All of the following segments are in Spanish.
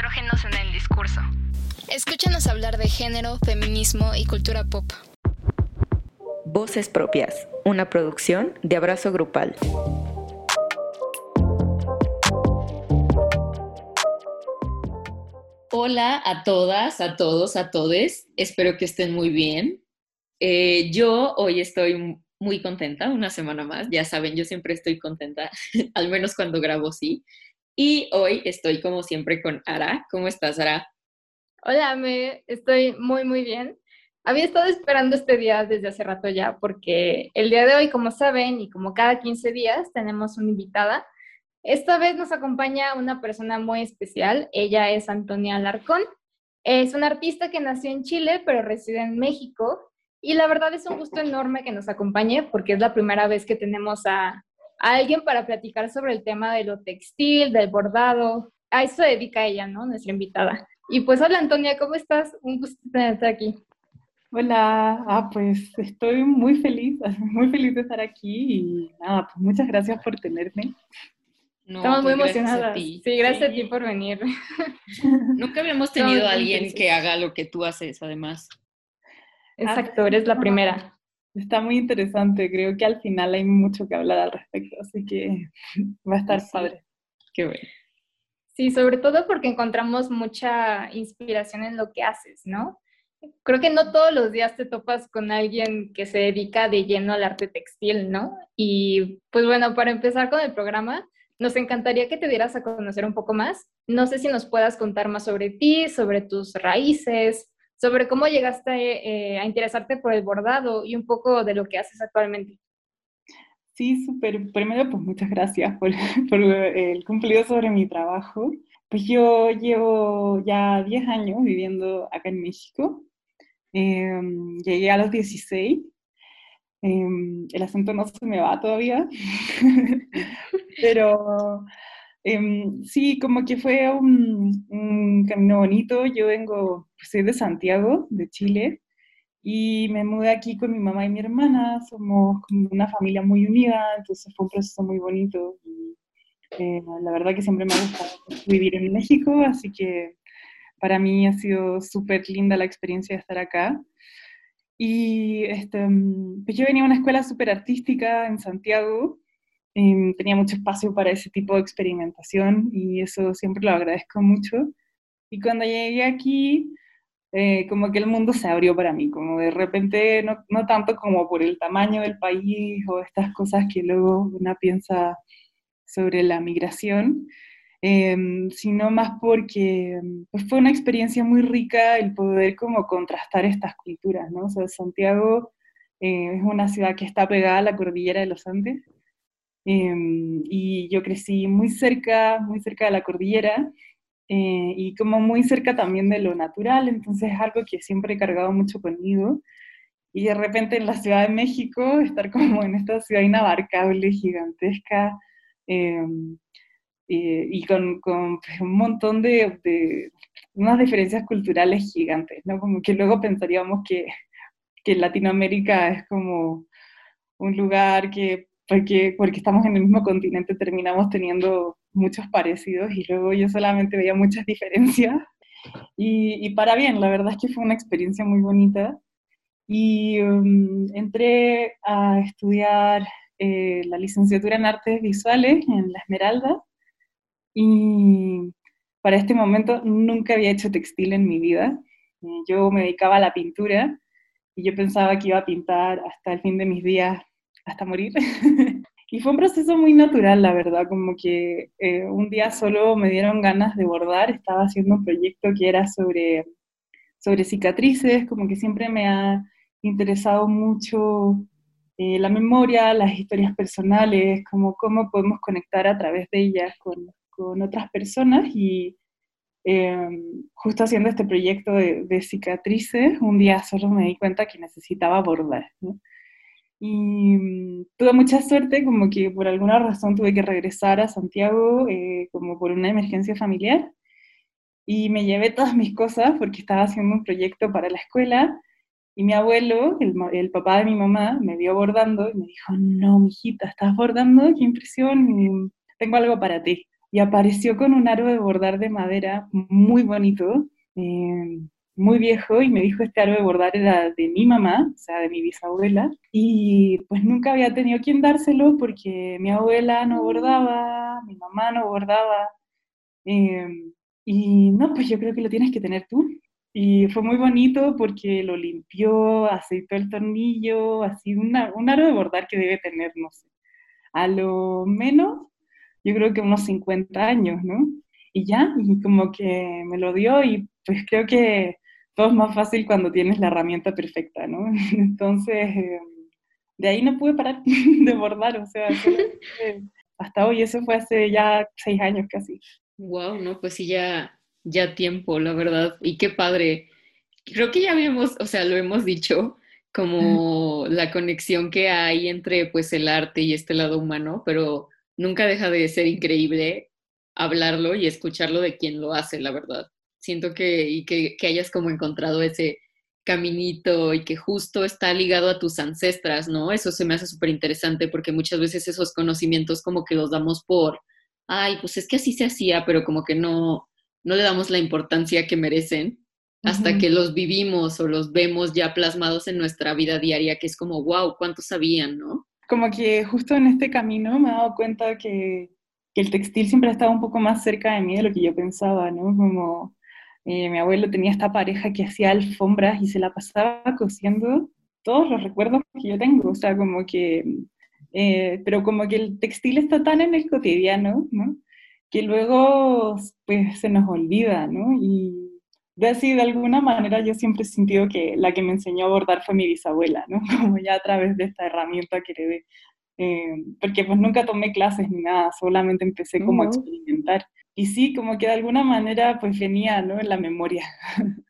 estrógenos en el discurso. Escúchanos hablar de género, feminismo y cultura pop. Voces Propias, una producción de Abrazo Grupal. Hola a todas, a todos, a todes. Espero que estén muy bien. Eh, yo hoy estoy muy contenta, una semana más. Ya saben, yo siempre estoy contenta, al menos cuando grabo sí. Y hoy estoy como siempre con Ara. ¿Cómo estás, Ara? Hola, me estoy muy, muy bien. Había estado esperando este día desde hace rato ya porque el día de hoy, como saben, y como cada 15 días, tenemos una invitada. Esta vez nos acompaña una persona muy especial. Ella es Antonia Alarcón. Es una artista que nació en Chile, pero reside en México. Y la verdad es un gusto enorme que nos acompañe porque es la primera vez que tenemos a, alguien para platicar sobre el tema de lo textil, del bordado. A eso se dedica ella, ¿no? Nuestra invitada. Y pues hola Antonia, ¿cómo estás? Un gusto tenerte aquí. Hola, ah, pues estoy muy feliz, muy feliz de estar aquí y nada, pues muchas gracias por tenerme. Estamos muy pues emocionadas. Sí, gracias a ti por venir. Nunca habíamos tenido a alguien que haga lo que tú haces, además. Exacto, eres la primera. Está muy interesante, creo que al final hay mucho que hablar al respecto, así que va a estar padre. Qué bueno. Sí, sobre todo porque encontramos mucha inspiración en lo que haces, ¿no? Creo que no todos los días te topas con alguien que se dedica de lleno al arte textil, ¿no? Y pues bueno, para empezar con el programa, nos encantaría que te dieras a conocer un poco más. No sé si nos puedas contar más sobre ti, sobre tus raíces, sobre cómo llegaste eh, a interesarte por el bordado y un poco de lo que haces actualmente. Sí, súper. Primero, pues muchas gracias por, por, el cumplido sobre mi trabajo. Pues yo llevo ya 10 años viviendo acá en México. Em, llegué a los 16. Em, el acento no se me va todavía, pero Em, sí, como que fue un, camino bonito. Yo vengo, pues soy de Santiago, de Chile, y me mudé aquí con mi mamá y mi hermana. Somos como una familia muy unida, entonces fue un proceso muy bonito. Y, eh, la verdad que siempre me ha gustado vivir en México, así que para mí ha sido súper linda la experiencia de estar acá. Y este, pues yo venía a una escuela súper artística en Santiago, Em, tenía mucho espacio para ese tipo de experimentación y eso siempre lo agradezco mucho. Y cuando llegué aquí, eh, como que el mundo se abrió para mí, como de repente, no, no, tanto como por el tamaño del país o estas cosas que luego una piensa sobre la migración, em, sino más porque pues fue una experiencia muy rica el poder como contrastar estas culturas, ¿no? O sea, Santiago eh, es una ciudad que está pegada a la cordillera de los Andes, Em, y yo crecí muy cerca, muy cerca de la cordillera eh, y como muy cerca también de lo natural, entonces es algo que siempre he cargado mucho conmigo. Y de repente en la Ciudad de México, estar como en esta ciudad inabarcable, gigantesca, em, y con, con pues, un montón de, de, unas diferencias culturales gigantes, ¿no? Como que luego pensaríamos que, que Latinoamérica es como un lugar que porque, porque estamos en el mismo continente, terminamos teniendo muchos parecidos y luego yo solamente veía muchas diferencias. Y, y para bien, la verdad es que fue una experiencia muy bonita. Y um, entré a estudiar eh, la licenciatura en artes visuales en La Esmeralda. Y para este momento nunca había hecho textil en mi vida. Eh, yo me dedicaba a la pintura y yo pensaba que iba a pintar hasta el fin de mis días hasta morir. y fue un proceso muy natural, la verdad, como que eh, un día solo me dieron ganas de bordar, estaba haciendo un proyecto que era sobre, sobre cicatrices, como que siempre me ha interesado mucho eh, la memoria, las historias personales, como cómo podemos conectar a través de ellas con, con otras personas y em, justo haciendo este proyecto de, de, cicatrices, un día solo me di cuenta que necesitaba bordar. ¿no? Y mm, tuve mucha suerte, como que por alguna razón tuve que regresar a Santiago, eh, como por una emergencia familiar. Y me llevé todas mis cosas porque estaba haciendo un proyecto para la escuela. Y mi abuelo, el, el papá de mi mamá, me vio bordando y me dijo, no, mijita, ¿estás bordando? ¡Qué impresión! Tengo algo para ti. y apareció con un aro de bordar de madera muy bonito, eh, muy viejo, y me dijo este aro de bordar era de mi mamá, o sea, de mi bisabuela, y pues nunca había tenido quien dárselo porque mi abuela no bordaba, mi mamá no bordaba, eh, y no, pues yo creo que lo tienes que tener tú. Y fue muy bonito porque lo limpió, aceitó el tornillo, así una, un aro de bordar que debe tener, no sé, a lo menos, yo creo que unos 50 años, ¿no? Y ya, y como que me lo dio y pues creo que todo es más fácil cuando tienes la herramienta perfecta, ¿no? Entonces, em, de ahí no pude parar de bordar, o sea, hasta hoy, eso fue hace ya seis años casi. Wow, no, pues sí, ya, ya tiempo, la verdad. Y qué padre. Creo que ya habíamos, o sea, lo hemos dicho, como la conexión que hay entre pues el arte y este lado humano, pero nunca deja de ser increíble hablarlo y escucharlo de quien lo hace, la verdad. Siento que, y que, que hayas como encontrado ese caminito y que justo está ligado a tus ancestras, ¿no? Eso se me hace súper interesante porque muchas veces esos conocimientos como que los damos por, ay, pues es que así se hacía, pero como que no, no le damos la importancia que merecen hasta que los vivimos o los vemos ya plasmados en nuestra vida diaria, que es como, wow, ¿cuánto sabían, no? Como que justo en este camino me he dado cuenta que, que el textil siempre ha estado un poco más cerca de mí de lo que yo pensaba, ¿no? Como eh, mi abuelo tenía esta pareja que hacía alfombras y se la pasaba cosiendo todos los recuerdos que yo tengo, o sea, como que, eh, pero como que el textil está tan en el cotidiano, ¿no? Que luego, pues, se nos olvida, ¿no? Y de así, de alguna manera, yo siempre he sentido que la que me enseñó a bordar fue mi bisabuela, ¿no? Como ya a través de esta herramienta que heredé. Eh, porque pues nunca tomé clases ni nada, solamente empecé como a experimentar. Y sí, como que de alguna manera pues venía, ¿no? En la memoria.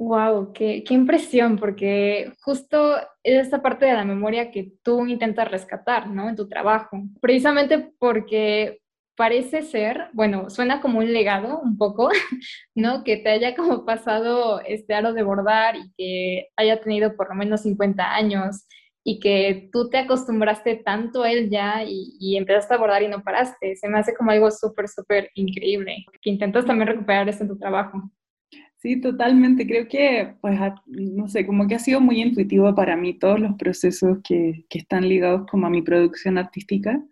Wow, qué, qué impresión, porque justo es esta parte de la memoria que tú intentas rescatar, ¿no? En tu trabajo. Precisamente porque parece ser, bueno, suena como un legado un poco, ¿no? Que te haya como pasado este aro de bordar y que haya tenido por lo menos 50 años y que tú te acostumbraste tanto a él ya y, empezaste a bordar y no paraste. Se me hace como algo súper, súper increíble, que intentas también recuperar esto en tu trabajo. Sí, totalmente. Creo que, pues, no sé, como que ha sido muy intuitivo para mí todos los procesos que, que están ligados como a mi producción artística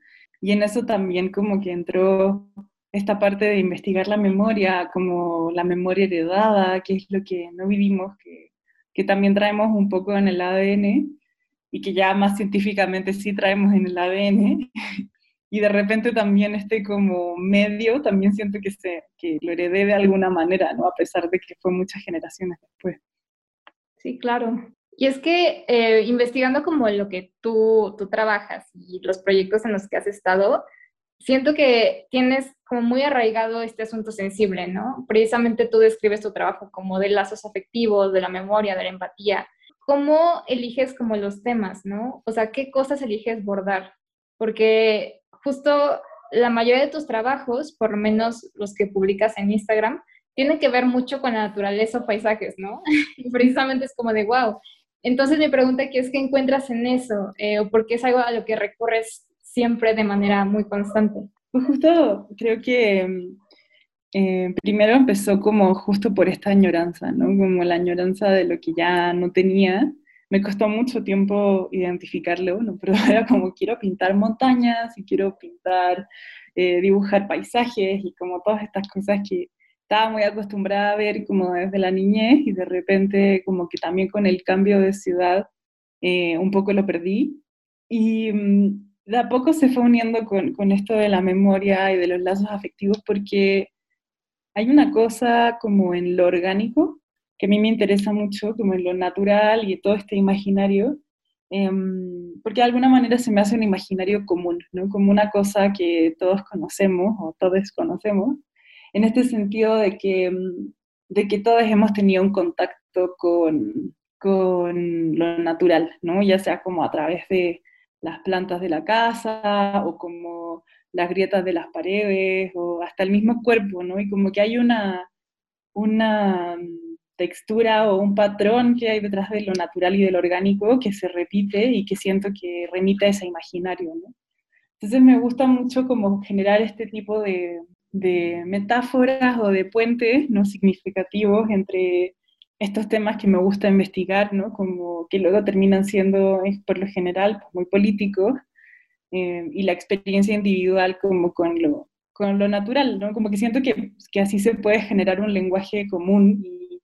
y en eso también como que entró esta parte de investigar la memoria, como la memoria heredada, que es lo que no vivimos, que, que también traemos un poco en el ADN y que ya más científicamente sí traemos en el ADN. y de repente también este como medio, también siento que, se, que lo heredé de alguna manera, ¿no? A pesar de que fue muchas generaciones después. Sí, claro. Y es que eh, investigando como lo que tú, tú trabajas y los proyectos en los que has estado, siento que tienes como muy arraigado este asunto sensible, ¿no? Precisamente tú describes tu trabajo como de lazos afectivos, de la memoria, de la empatía. ¿Cómo eliges como los temas, ¿no? O sea, ¿qué cosas eliges bordar? Porque justo la mayoría de tus trabajos, por lo menos los que publicas en Instagram, tienen que ver mucho con la naturaleza o paisajes, ¿no? precisamente es como de, wow, entonces mi pregunta aquí es, ¿qué encuentras en eso? Eh, ¿O por qué es algo a lo que recurres siempre de manera muy constante? Pues justo creo que mm, eh, primero empezó como justo por esta añoranza, ¿no? Como la añoranza de lo que ya no tenía. Me costó mucho tiempo identificarlo, ¿no? Pero era como quiero pintar montañas y quiero pintar, eh, dibujar paisajes y como todas estas cosas que estaba muy acostumbrada a ver como desde la niñez y de repente como que también con el cambio de ciudad eh, un poco lo perdí. Y mm, de a poco se fue uniendo con, con, esto de la memoria y de los lazos afectivos porque hay una cosa como en lo orgánico que a mí me interesa mucho, como en lo natural y todo este imaginario, em, porque de alguna manera se me hace un imaginario común, ¿no? como una cosa que todos conocemos o todos conocemos, en este sentido de que, mm, de que todos hemos tenido un contacto con, con lo natural, ¿no? ya sea como a través de las plantas de la casa o como las grietas de las paredes o hasta el mismo cuerpo, ¿no? Y como que hay una, una mm, textura o un patrón que hay detrás de lo natural y de lo orgánico que se repite y que siento que remite a ese imaginario, ¿no? Entonces me gusta mucho como generar este tipo de, de metáforas o de puentes no significativos entre estos temas que me gusta investigar, ¿no? Como que luego terminan siendo, por lo general, pues, muy políticos, eh, y la experiencia individual como con lo, con lo natural, ¿no? Como que siento que, que así se puede generar un lenguaje común y,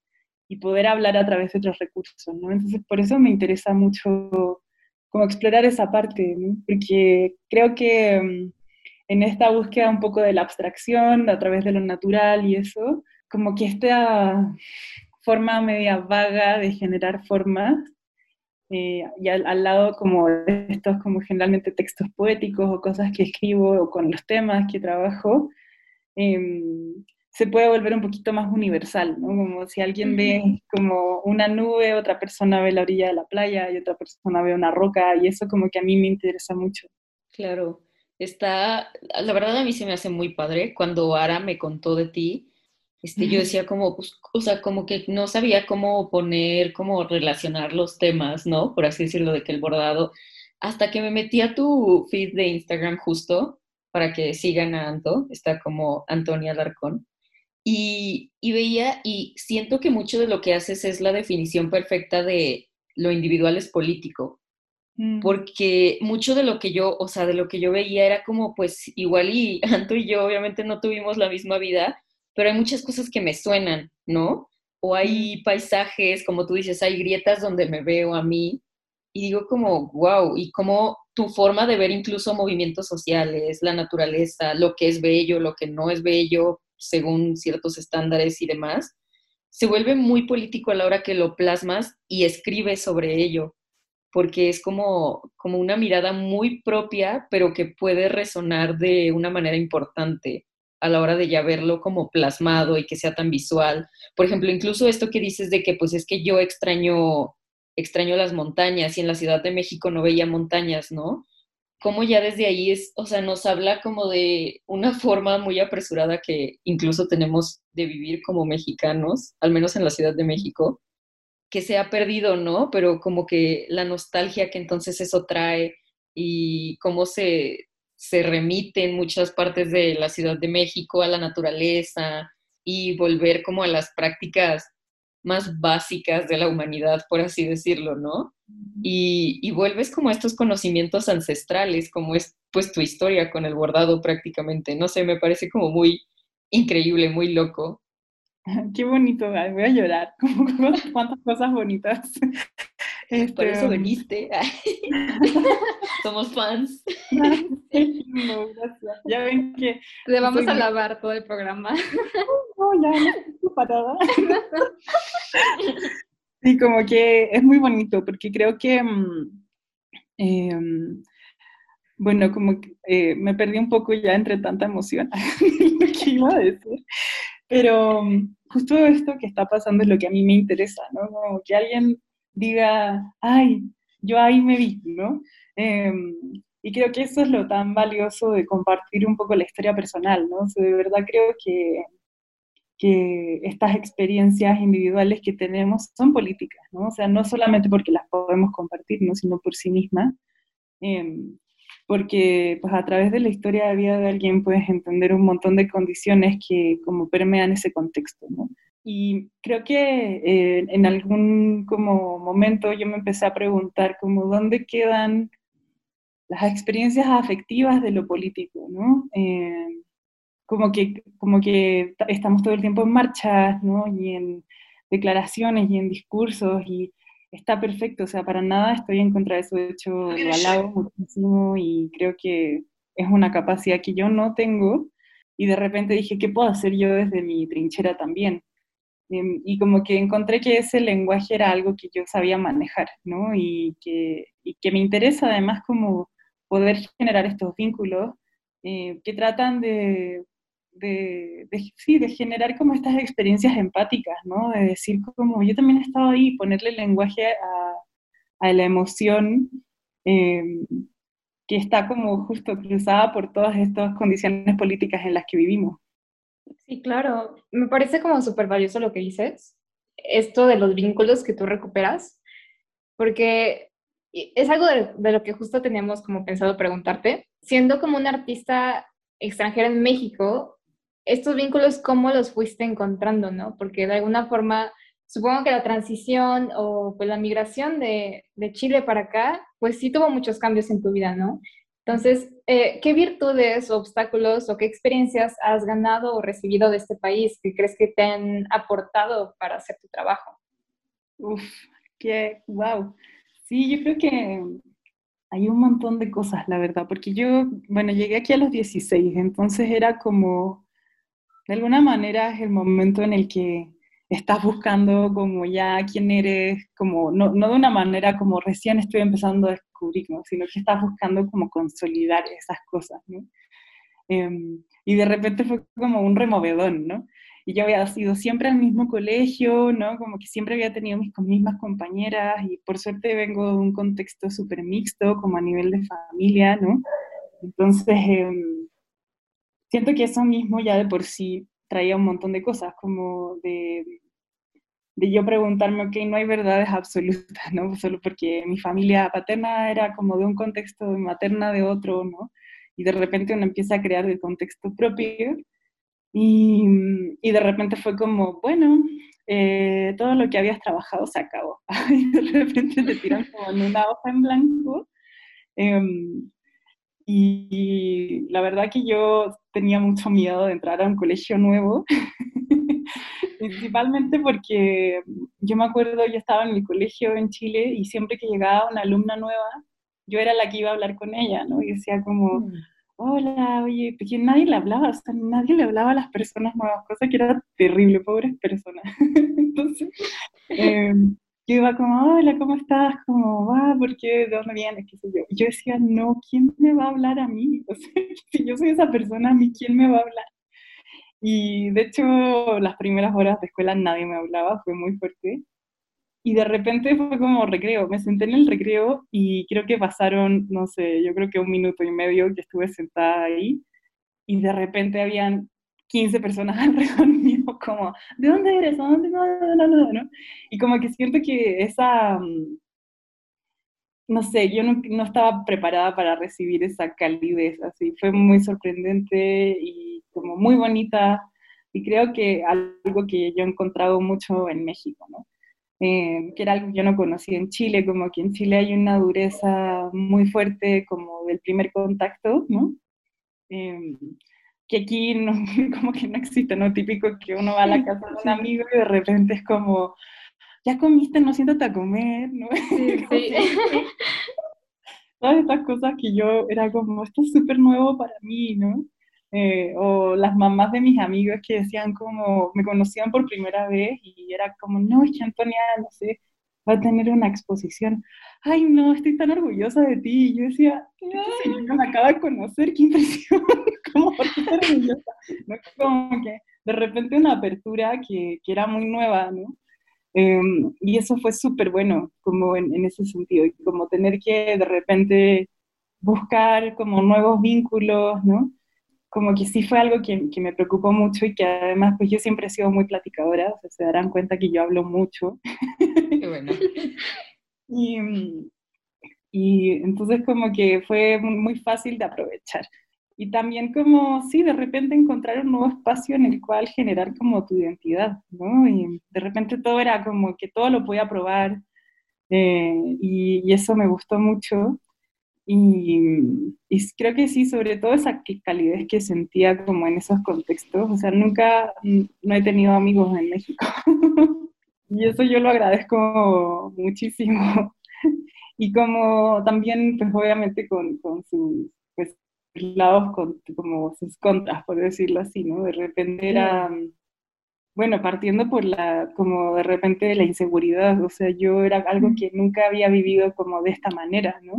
y, poder hablar a través de otros recursos, ¿no? Entonces, por eso me interesa mucho como explorar esa parte, ¿no? Porque creo que mm, en esta búsqueda un poco de la abstracción, a través de lo natural y eso, como que esta forma media vaga de generar formas, eh, y al, lado como estos como generalmente textos poéticos o cosas que escribo o con los temas que trabajo, em, se puede volver un poquito más universal, ¿no? Como si alguien ve como una nube, otra persona ve la orilla de la playa y otra persona ve una roca y eso como que a mí me interesa mucho. Claro, está, la verdad a mí se me hace muy padre cuando Ara me contó de ti, este, yo decía como, pues, o sea, como que no sabía cómo poner, cómo relacionar los temas, ¿no? Por así decirlo, de que el bordado, hasta que me metí a tu feed de Instagram justo para que sigan a Anto, está como Antonia Darcón, y, y veía y siento que mucho de lo que haces es la definición perfecta de lo individual es político, mm. porque mucho de lo que yo, o sea, de lo que yo veía era como, pues igual y Anto y yo obviamente no tuvimos la misma vida, pero hay muchas cosas que me suenan, ¿no? O hay paisajes, como tú dices, hay grietas donde me veo a mí y digo como, wow, y como tu forma de ver incluso movimientos sociales, la naturaleza, lo que es bello, lo que no es bello, según ciertos estándares y demás, se vuelve muy político a la hora que lo plasmas y escribes sobre ello, porque es como, como una mirada muy propia, pero que puede resonar de una manera importante a la hora de ya verlo como plasmado y que sea tan visual. Por ejemplo, incluso esto que dices de que pues es que yo extraño extraño las montañas y en la Ciudad de México no veía montañas, ¿no? Como ya desde ahí es, o sea, nos habla como de una forma muy apresurada que incluso tenemos de vivir como mexicanos, al menos en la Ciudad de México, que se ha perdido, ¿no? Pero como que la nostalgia que entonces eso trae y cómo se, se remite en muchas partes de la Ciudad de México a la naturaleza y volver como a las prácticas más básicas de la humanidad, por así decirlo, ¿no? Y, y, vuelves como a estos conocimientos ancestrales, como es pues tu historia con el bordado prácticamente, no sé, me parece como muy increíble, muy loco. Qué bonito, voy a llorar, cuántas cosas bonitas. Por eso este, veniste. Somos fans. No, gracias. Ya ven que. Le vamos a lavar todo el programa. No, ya no estoy parada. Sí, como que es muy bonito, porque creo que. Mm, em, bueno, como que eh, me perdí un poco ya entre tanta emoción. ¿Qué iba a decir? Pero mm, justo esto que está pasando es lo que a mí me interesa, ¿no? Como que alguien diga, ay, yo ahí me vi, ¿no? Em, y creo que eso es lo tan valioso de compartir un poco la historia personal, ¿no? de verdad creo que, que estas experiencias individuales que tenemos son políticas, ¿no? O sea, no solamente porque las podemos compartir, ¿no? Sino por sí mismas. Em, porque pues a través de la historia de vida de alguien puedes entender un montón de condiciones que como permean ese contexto, ¿no? Y creo que eh, en algún como momento yo me empecé a preguntar como dónde quedan las experiencias afectivas de lo político, ¿no? Eh, como, que, como que estamos todo el tiempo en marchas, ¿no? Y en declaraciones y en discursos y está perfecto, o sea, para nada estoy en contra de eso, de hecho lo alabo muchísimo y creo que es una capacidad que yo no tengo y de repente dije, ¿qué puedo hacer yo desde mi trinchera también? Em, y como que encontré que ese lenguaje era algo que yo sabía manejar, ¿no? Y que, y que me interesa además como poder generar estos vínculos eh, que tratan de, de, sí, de generar como estas experiencias empáticas, ¿no? De decir como yo también he estado ahí, ponerle lenguaje a, la emoción em, que está como justo cruzada por todas estas condiciones políticas en las que vivimos. Sí, claro. Me parece como súper valioso lo que dices, esto de los vínculos que tú recuperas, porque es algo de, lo que justo teníamos como pensado preguntarte. Siendo como un artista extranjera en México, estos vínculos, ¿cómo los fuiste encontrando, no? Porque de alguna forma, supongo que la transición o pues la migración de, de Chile para acá, pues sí tuvo muchos cambios en tu vida, ¿no? Entonces, eh, ¿qué virtudes, obstáculos o qué experiencias has ganado o recibido de este país que crees que te han aportado para hacer tu trabajo? Uf, qué, wow. Sí, yo creo que hay un montón de cosas, la verdad, porque yo, bueno, llegué aquí a los 16, entonces era como, de alguna manera es el momento en el que estás buscando como ya quién eres, como no, no de una manera como recién estoy empezando a descubrir, sino que estás buscando como consolidar esas cosas, ¿no? Em, y de repente fue como un removedón, ¿no? Y yo había sido siempre al mismo colegio, ¿no? Como que siempre había tenido mis mismas compañeras y por suerte vengo de un contexto súper mixto, como a nivel de familia, ¿no? Entonces, em, siento que eso mismo ya de por sí traía un montón de cosas, como de de yo preguntarme, ok, no hay verdades absolutas, ¿no? Solo porque mi familia paterna era como de un contexto, materna de otro, ¿no? Y de repente uno empieza a crear el contexto propio y, y de repente fue como, bueno, eh, todo lo que habías trabajado se acabó. y de repente te tiran como en una hoja en blanco. Em, y la verdad que yo tenía mucho miedo de entrar a un colegio nuevo principalmente porque yo me acuerdo, yo estaba en el colegio en Chile y siempre que llegaba una alumna nueva, yo era la que iba a hablar con ella, ¿no? Y decía como, mm. hola, oye, porque nadie le hablaba, o sea, nadie le hablaba a las personas nuevas, cosa que era terrible, pobres personas. Entonces, em, yo iba como, hola, ¿cómo estás? ¿Cómo va? ¿Por qué? ¿De dónde vienes? ¿Qué sé yo? Y yo decía, no, ¿quién me va a hablar a mí? O sea, si yo soy esa persona, ¿a mí quién me va a hablar? Y de hecho, las primeras horas de escuela nadie me hablaba, fue muy fuerte. Y de repente fue como recreo, me senté en el recreo y creo que pasaron, no sé, yo creo que un minuto y medio que estuve sentada ahí y de repente habían 15 personas alrededor mío, como, ¿de dónde eres? ¿A dónde? No, no, no, no, Y como que siento que esa, mm, no sé, yo no, no estaba preparada para recibir esa calidez, así, fue muy sorprendente y como muy bonita y creo que algo que yo he encontrado mucho en México, ¿no? Eh, que era algo que yo no conocía en Chile, como que en Chile hay una dureza muy fuerte como del primer contacto, ¿no? Eh, que aquí no, como que no existe, ¿no? Típico que uno va a la casa de un amigo y de repente es como, ya comiste, no siéntate a comer, ¿no? Sí, sí. Todas estas cosas que yo era como, esto es súper nuevo para mí, ¿no? Eh, o las mamás de mis amigos que decían como, me conocían por primera vez y era como, no, es que Antonia, no sé, va a tener una exposición. Ay, no, estoy tan orgullosa de ti. Y yo decía, este me acaba de conocer, qué impresión, como por qué orgullosa. ¿No? Como que de repente una apertura que, que era muy nueva, ¿no? Em, y eso fue súper bueno, como en, en, ese sentido, como tener que de repente buscar como nuevos vínculos, ¿no? Como que sí fue algo que, que, me preocupó mucho y que además pues yo siempre he sido muy platicadora, o sea, se darán cuenta que yo hablo mucho. Qué bueno. y, y, entonces como que fue muy fácil de aprovechar. Y también como, sí, de repente encontrar un nuevo espacio en el cual generar como tu identidad, ¿no? Y de repente todo era como que todo lo podía probar eh, y, y, eso me gustó mucho. Y, creo que sí, sobre todo esa calidez que sentía como en esos contextos. O sea, nunca, no he tenido amigos en México. y eso yo lo agradezco muchísimo. y como también, pues obviamente con, con sus pues, lados, con, como sus contras, por decirlo así, ¿no? De repente era, bueno, partiendo por la, como de repente de la inseguridad. O sea, yo era algo que nunca había vivido como de esta manera, ¿no?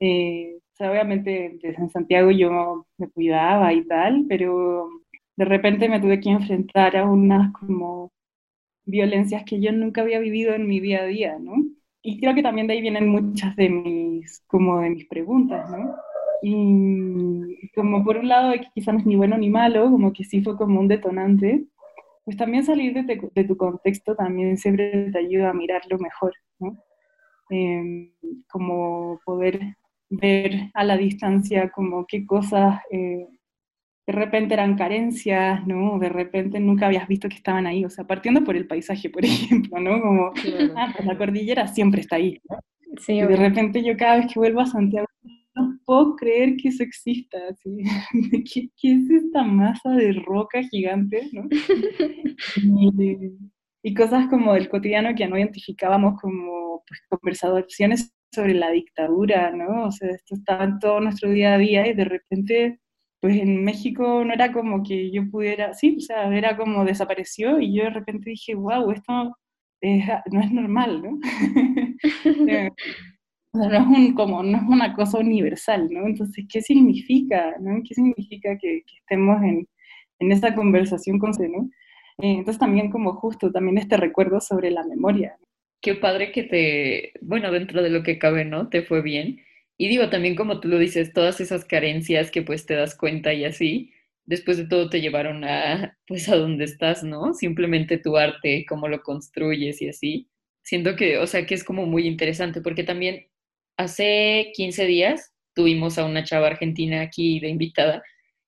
Eh, obviamente desde Santiago yo me cuidaba y tal, pero de repente me tuve que enfrentar a unas como violencias que yo nunca había vivido en mi día a día, ¿no? Y creo que también de ahí vienen muchas de mis, como de mis preguntas, ¿no? Y como por un lado, que quizás no es ni bueno ni malo, como que sí fue como un detonante, pues también salir de, de tu contexto también siempre te ayuda a mirarlo mejor, ¿no? Eh, como poder ver a la distancia como qué cosas eh, de repente eran carencias, ¿no? De repente nunca habías visto que estaban ahí, o sea, partiendo por el paisaje, por ejemplo, ¿no? Como, ah, pues la cordillera siempre está ahí, ¿no? Sí, y de repente yo cada vez que vuelvo a Santiago no puedo creer que eso exista, ¿sí? ¿Qué, ¿Qué, es esta masa de roca gigante, ¿no? y, y, cosas como del cotidiano que no identificábamos como pues, conversaciones sobre la dictadura, ¿no? O sea, esto estaba en todo nuestro día a día y de repente pues en México no era como que yo pudiera, sí, o sea, era como desapareció y yo de repente dije, wow, esto no es normal, ¿no? O sea, no es, un, como, no es una cosa universal, ¿no? Entonces, ¿qué significa, ¿no? ¿Qué significa que, estemos en, en esa conversación con ¿no? Eh, entonces también como justo, también este recuerdo sobre la memoria. Qué padre que te, bueno, dentro de lo que cabe, ¿no? Te fue bien. Y digo, también como tú lo dices, todas esas carencias que pues te das cuenta y así, después de todo te llevaron a, pues a donde estás, ¿no? Simplemente tu arte, cómo lo construyes y así. Siento que, o sea, que es como muy interesante porque también hace 15 días tuvimos a una chava argentina aquí de invitada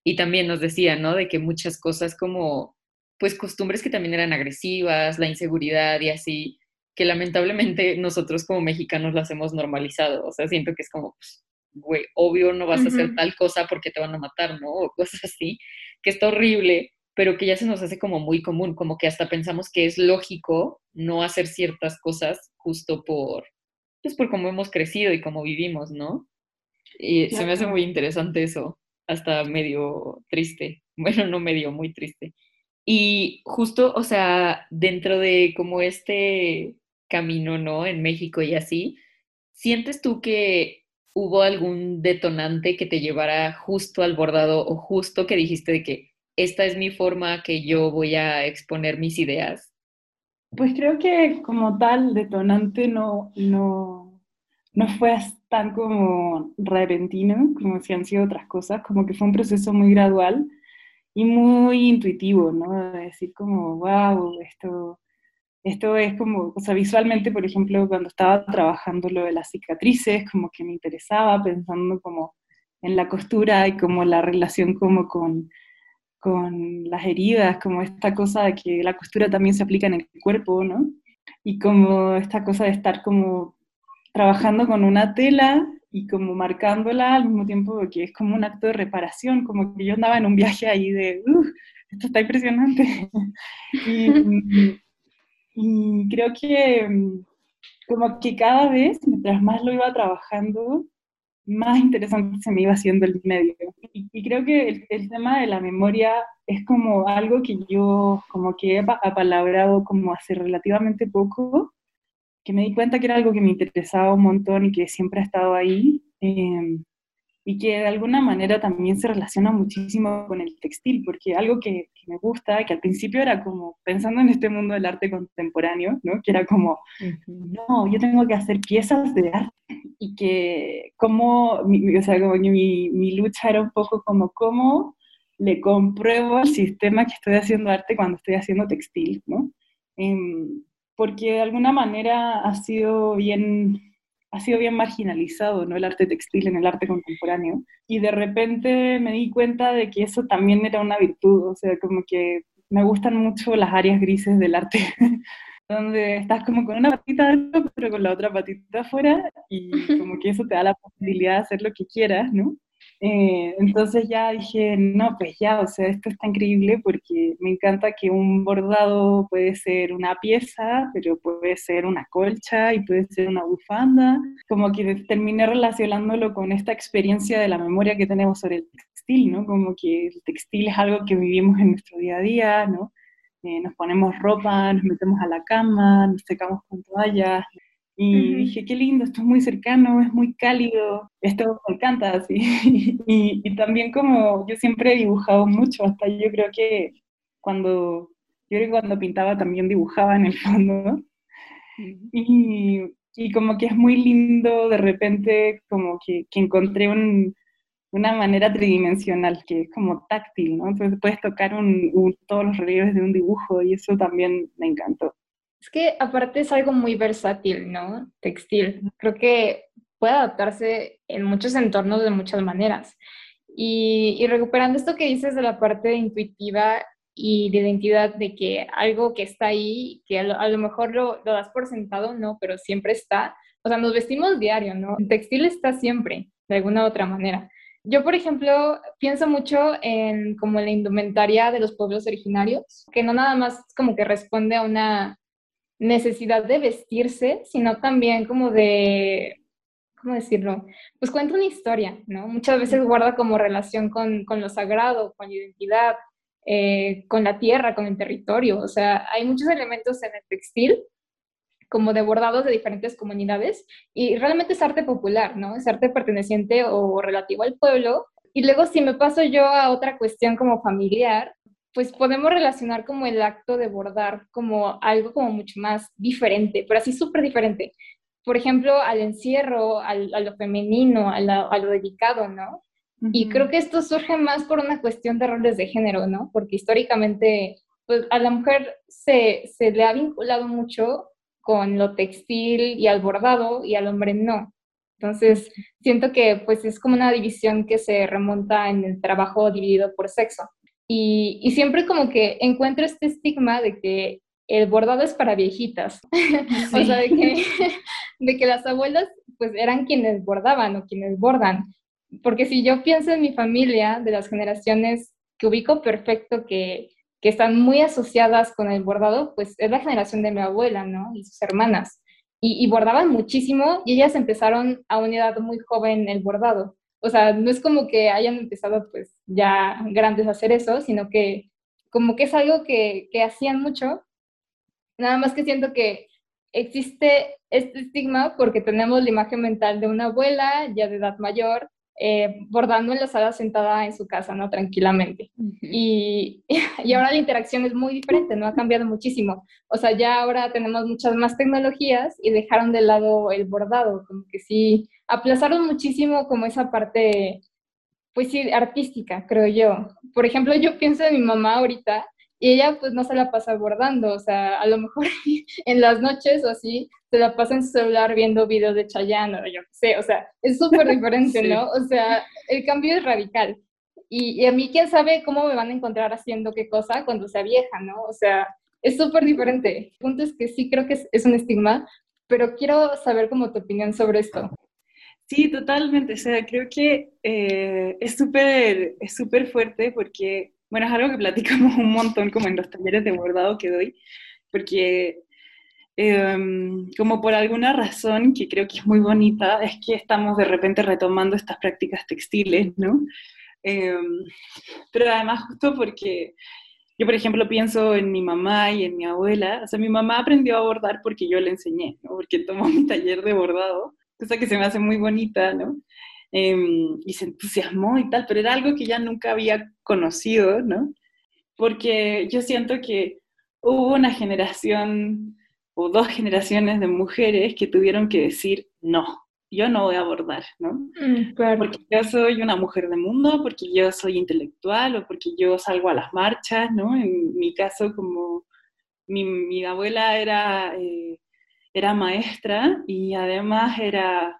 y también nos decía, ¿no? De que muchas cosas como, pues costumbres que también eran agresivas, la inseguridad y así, que lamentablemente nosotros como mexicanos las hemos normalizado. O sea, siento que es como, pues, güey, obvio no vas a hacer tal cosa porque te van a matar, ¿no? O cosas así, que está horrible, pero que ya se nos hace como muy común, como que hasta pensamos que es lógico no hacer ciertas cosas justo por, pues por cómo hemos crecido y cómo vivimos, ¿no? Y se me hace muy interesante eso, hasta medio triste. Bueno, no medio, muy triste. Y justo, o sea, dentro de como este camino, ¿no? En México y así, ¿sientes tú que hubo algún detonante que te llevara justo al bordado o justo que dijiste de que esta es mi forma que yo voy a exponer mis ideas? Pues creo que como tal detonante no, no, no fue tan como repentino como si han sido otras cosas, como que fue un proceso muy gradual y muy intuitivo, ¿no? De decir como, wow, esto esto es como, o sea, visualmente, por ejemplo, cuando estaba trabajando lo de las cicatrices, como que me interesaba pensando como en la costura y como la relación como con, con las heridas, como esta cosa de que la costura también se aplica en el cuerpo, ¿no? Y como esta cosa de estar como trabajando con una tela y como marcándola al mismo tiempo que es como un acto de reparación, como que yo andaba en un viaje ahí de, uh, esto está impresionante. y, y creo que mm, como que cada vez, mientras más lo iba trabajando, más interesante se me iba haciendo el medio. Y, creo que el, tema de la memoria es como algo que yo como que he apalabrado como hace relativamente poco, que me di cuenta que era algo que me interesaba un montón y que siempre ha estado ahí. Eh, y que de alguna manera también se relaciona muchísimo con el textil, porque algo que, me gusta, que al principio era como pensando en este mundo del arte contemporáneo, ¿no? que era como, no, yo tengo que hacer piezas de arte y que como, o sea, como que mi, mi lucha era un poco como cómo le compruebo al sistema que estoy haciendo arte cuando estoy haciendo textil, ¿no? Em, porque de alguna manera ha sido bien ha sido bien marginalizado, ¿no? El arte textil en el arte contemporáneo. Y de repente me di cuenta de que eso también era una virtud, o sea, como que me gustan mucho las áreas grises del arte, donde estás como con una patita dentro, pero con la otra patita afuera, y como que eso te da la posibilidad de hacer lo que quieras, ¿no? Eh, entonces ya dije, no, pues ya, o sea, esto está increíble porque me encanta que un bordado puede ser una pieza, pero puede ser una colcha y puede ser una bufanda. Como que terminé relacionándolo con esta experiencia de la memoria que tenemos sobre el textil, ¿no? Como que el textil es algo que vivimos en nuestro día a día, ¿no? Eh, nos ponemos ropa, nos metemos a la cama, nos secamos con toallas, y dije, qué lindo, esto es muy cercano, es muy cálido, esto me encanta, así. y, y, también como yo siempre he dibujado mucho, hasta yo creo que cuando, yo creo que cuando pintaba también dibujaba en el fondo. y, y, como que es muy lindo de repente como que, que encontré un, una manera tridimensional, que es como táctil, ¿no? Entonces puedes tocar un, todos los relieves de un dibujo y eso también me encantó. Es que aparte es algo muy versátil, ¿no? Textil. Creo que puede adaptarse en muchos entornos de muchas maneras. Y, y, recuperando esto que dices de la parte intuitiva y de identidad, de que algo que está ahí, que a lo, mejor lo, lo, das por sentado, no, pero siempre está. O sea, nos vestimos diario, ¿no? El textil está siempre, de alguna u otra manera. Yo, por ejemplo, pienso mucho en como la indumentaria de los pueblos originarios, que no nada más como que responde a una necesidad de vestirse, sino también como de, ¿cómo decirlo? Pues cuenta una historia, ¿no? Muchas veces guarda como relación con, con lo sagrado, con identidad, eh, con la tierra, con el territorio. O sea, hay muchos elementos en el textil como de bordados de diferentes comunidades y realmente es arte popular, ¿no? Es arte perteneciente o relativo al pueblo. Y luego si me paso yo a otra cuestión como familiar, pues podemos relacionar como el acto de bordar como algo como mucho más diferente, pero así súper diferente. Por ejemplo, al encierro, al, a lo femenino, a, a, lo dedicado, ¿no? Y creo que esto surge más por una cuestión de roles de género, ¿no? Porque históricamente, pues a la mujer se, se le ha vinculado mucho con lo textil y al bordado y al hombre no. Entonces, siento que pues es como una división que se remonta en el trabajo dividido por sexo. Y, y siempre como que encuentro este estigma de que el bordado es para viejitas. o sea, de que, de que las abuelas pues eran quienes bordaban o quienes bordan. Porque si yo pienso en mi familia, de las generaciones que ubico perfecto que que están muy asociadas con el bordado, pues es la generación de mi abuela, ¿no? Y sus hermanas. Y, bordaban muchísimo y ellas empezaron a una edad muy joven el bordado. O sea, no es como que hayan empezado pues ya grandes a hacer eso, sino que como que es algo que, que hacían mucho. Nada más que siento que existe este estigma porque tenemos la imagen mental de una abuela ya de edad mayor eh, bordando en la sala sentada en su casa, ¿no? Tranquilamente. y, y, ahora la interacción es muy diferente, ¿no? Ha cambiado muchísimo. O sea, ya ahora tenemos muchas más tecnologías y dejaron de lado el bordado, como que sí, aplazaron muchísimo como esa parte, pues sí, artística, creo yo. Por ejemplo, yo pienso en mi mamá ahorita y ella pues no se la pasa bordando, o sea, a lo mejor en las noches o así se la pasa en su celular viendo videos de Chayanne o yo qué sé, o sea, es súper diferente, ¿no? O sea, el cambio es radical. Y, y, a mí quién sabe cómo me van a encontrar haciendo qué cosa cuando sea vieja, ¿no? O sea, es súper diferente. El punto es que sí creo que es, es un estigma, pero quiero saber como tu opinión sobre esto. Sí, totalmente. O sea, creo que eh, es súper es súper fuerte porque bueno, es algo que platicamos un montón como en los talleres de bordado que doy, porque em, como por alguna razón que creo que es muy bonita, es que estamos de repente retomando estas prácticas textiles, ¿no? Em, pero además justo porque yo, por ejemplo, pienso en mi mamá y en mi abuela, o sea, mi mamá aprendió a bordar porque yo le enseñé, ¿no? Porque tomó mi taller de bordado, cosa que se me hace muy bonita, ¿no? Em, y se entusiasmó y tal, pero era algo que ya nunca había conocido, ¿no? Porque yo siento que hubo una generación o dos generaciones de mujeres que tuvieron que decir no, yo no voy a abordar, ¿no? Mm, porque yo soy una mujer de mundo, porque yo soy intelectual o porque yo salgo a las marchas, ¿no? En mi caso, como mi, mi abuela era, eh, era maestra y además era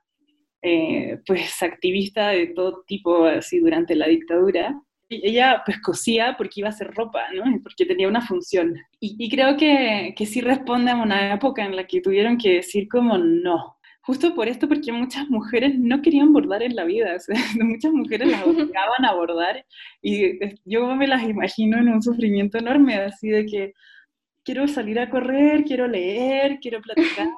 eh, pues activista de todo tipo así durante la dictadura. Y ella pues cosía porque iba a hacer ropa, ¿no? Porque tenía una función. Y, creo que, que sí responde a una época en la que tuvieron que decir como no, justo por esto, porque muchas mujeres no querían bordar en la vida, o sea, muchas mujeres las obligaban a bordar y yo me las imagino en un sufrimiento enorme, así de que quiero salir a correr, quiero leer, quiero platicar,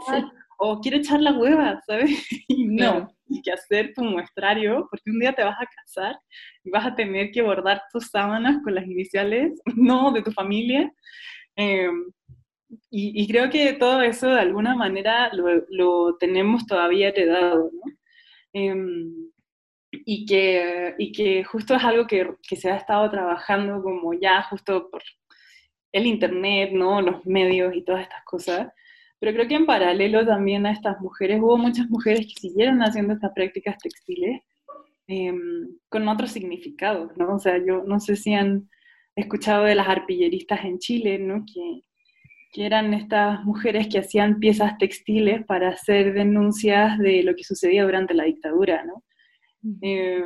o quiero echar la hueva, ¿sabes? Y no, y que hacer tu muestrario, porque un día te vas a casar y vas a tener que bordar tus sábanas con las iniciales, no de tu familia. Em, y, creo que todo eso de alguna manera lo, lo tenemos todavía heredado, ¿no? Em, y, que, y que justo es algo que, que se ha estado trabajando como ya justo por el internet, ¿no? Los medios y todas estas cosas. Pero creo que en paralelo también a estas mujeres, hubo muchas mujeres que siguieron haciendo estas prácticas textiles em, con otros significados, ¿no? O sea, yo no sé si han escuchado de las arpilleristas en Chile, ¿no? Que, que eran estas mujeres que hacían piezas textiles para hacer denuncias de lo que sucedía durante la dictadura, ¿no? Eh,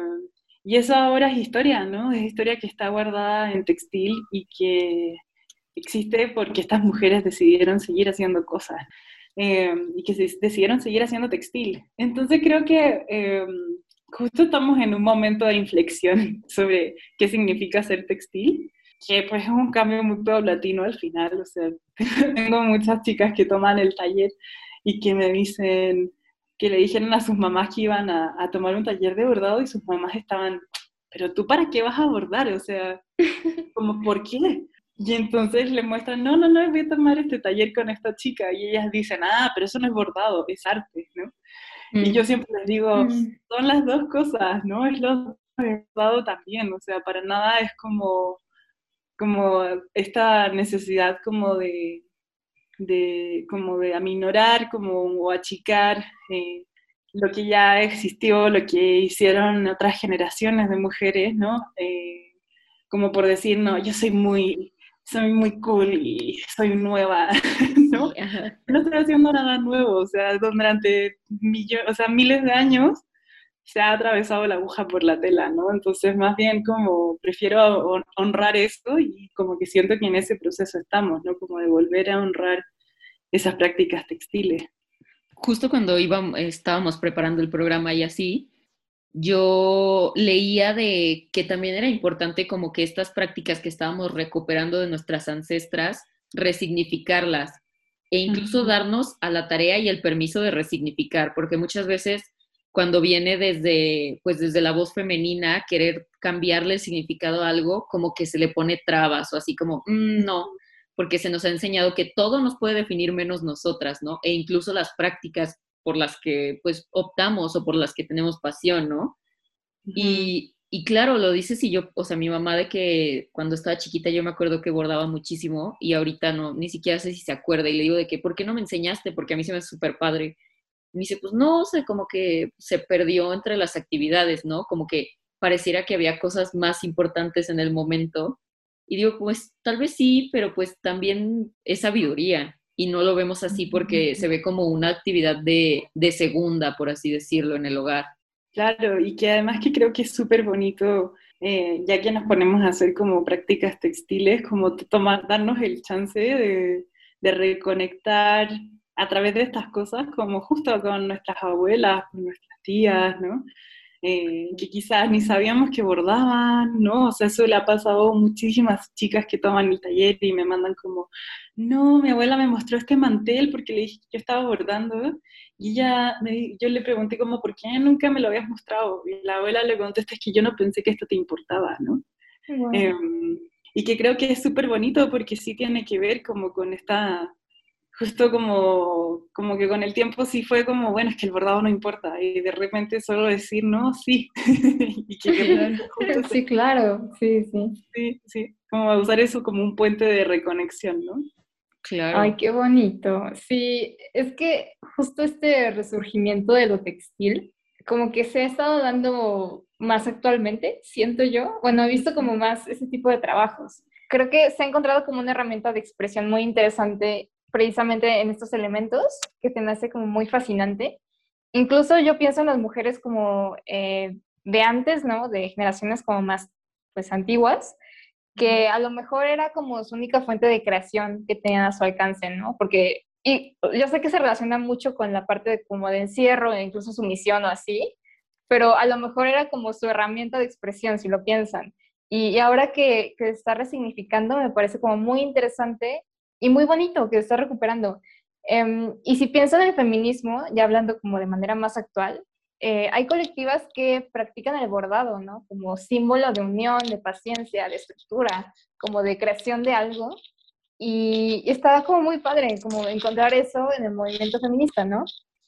y eso ahora es historia, ¿no? Es historia que está guardada en textil y que existe porque estas mujeres decidieron seguir haciendo cosas eh, y que decidieron seguir haciendo textil. Entonces creo que eh, justo estamos en un momento de inflexión sobre qué significa ser textil, que pues es un cambio muy paulatino al final, o sea, tengo muchas chicas que toman el taller y que me dicen que le dijeron a sus mamás que iban a, a tomar un taller de bordado y sus mamás estaban, pero tú para qué vas a bordar, o sea, como, ¿por qué? Y entonces le muestran, no, no, no, voy a tomar este taller con esta chica. Y ellas dicen, ah, pero eso no es bordado, es arte, ¿no? Y yo mm. siempre les digo, mm. son las dos cosas, ¿no? Es lo bordado también, o sea, para nada es como, como esta necesidad como de, de, como de aminorar, como, o achicar eh, lo que ya existió, lo que hicieron otras generaciones de mujeres, ¿no? Eh, como por decir, no, yo soy muy soy muy cool y soy nueva, ¿no? No estoy haciendo nada nuevo, o sea, durante o sea, miles de años se ha atravesado la aguja por la tela, ¿no? Entonces, más bien como prefiero honrar esto y como que siento que en ese proceso estamos, ¿no? Como de volver a honrar esas prácticas textiles. Justo cuando íbamos, estábamos preparando el programa y así, yo leía de que también era importante como que estas prácticas que estábamos recuperando de nuestras ancestras, resignificarlas e incluso darnos a la tarea y el permiso de resignificar, porque muchas veces cuando viene desde, pues desde la voz femenina, querer cambiarle el significado a algo, como que se le pone trabas o así como, mm, no, porque se nos ha enseñado que todo nos puede definir menos nosotras, ¿no? E incluso las prácticas por las que pues optamos o por las que tenemos pasión, ¿no? y, y, claro, lo dices y yo, o sea, mi mamá de que cuando estaba chiquita yo me acuerdo que bordaba muchísimo y ahorita no, ni siquiera sé si se acuerda y le digo de que, ¿por qué no me enseñaste? Porque a mí se me hace súper padre. Y me dice, pues no, o sea, como que se perdió entre las actividades, ¿no? Como que pareciera que había cosas más importantes en el momento. Y digo, pues tal vez sí, pero pues también es sabiduría y no lo vemos así porque se ve como una actividad de, de segunda, por así decirlo, en el hogar. Claro, y que además que creo que es súper bonito, eh, ya que nos ponemos a hacer como prácticas textiles, como tomar, darnos el chance de, de reconectar a través de estas cosas, como justo con nuestras abuelas, con nuestras tías, ¿no? Eh, que quizás ni sabíamos que bordaban, ¿no? O sea, eso le ha pasado a muchísimas chicas que toman el taller y me mandan como, no, mi abuela me mostró este mantel porque le dije que yo estaba bordando y ella me, yo le pregunté como, ¿por qué nunca me lo habías mostrado? Y la abuela le contesta, es que yo no pensé que esto te importaba, ¿no? Em, y que creo que es súper bonito porque sí tiene que ver como con esta justo como, como que con el tiempo sí fue como, bueno, es que el bordado no importa, y de repente solo decir, no, sí. y sí, claro, sí, sí. Sí, sí, como usar eso como un puente de reconexión, ¿no? Claro. Ay, qué bonito. Sí, es que justo este resurgimiento de lo textil, como que se ha estado dando más actualmente, siento yo. Bueno, he visto como más ese tipo de trabajos. Creo que se ha encontrado como una herramienta de expresión muy interesante precisamente en estos elementos que te hace como muy fascinante. Incluso yo pienso en las mujeres como eh, de antes, ¿no? De generaciones como más, pues, antiguas, que a lo mejor era como su única fuente de creación que tenían a su alcance, ¿no? Porque, y yo sé que se relaciona mucho con la parte de, como de encierro, e incluso su misión o así, pero a lo mejor era como su herramienta de expresión, si lo piensan. Y, y ahora que, que está resignificando, me parece como muy interesante y muy bonito que está recuperando. Em, y si pienso en el feminismo, ya hablando como de manera más actual, eh, hay colectivas que practican el bordado, ¿no? Como símbolo de unión, de paciencia, de estructura, como de creación de algo. Y, está como muy padre, como encontrar eso en el movimiento feminista, ¿no?